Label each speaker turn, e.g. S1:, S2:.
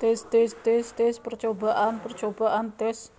S1: tes tes tes tes percobaan percobaan tes.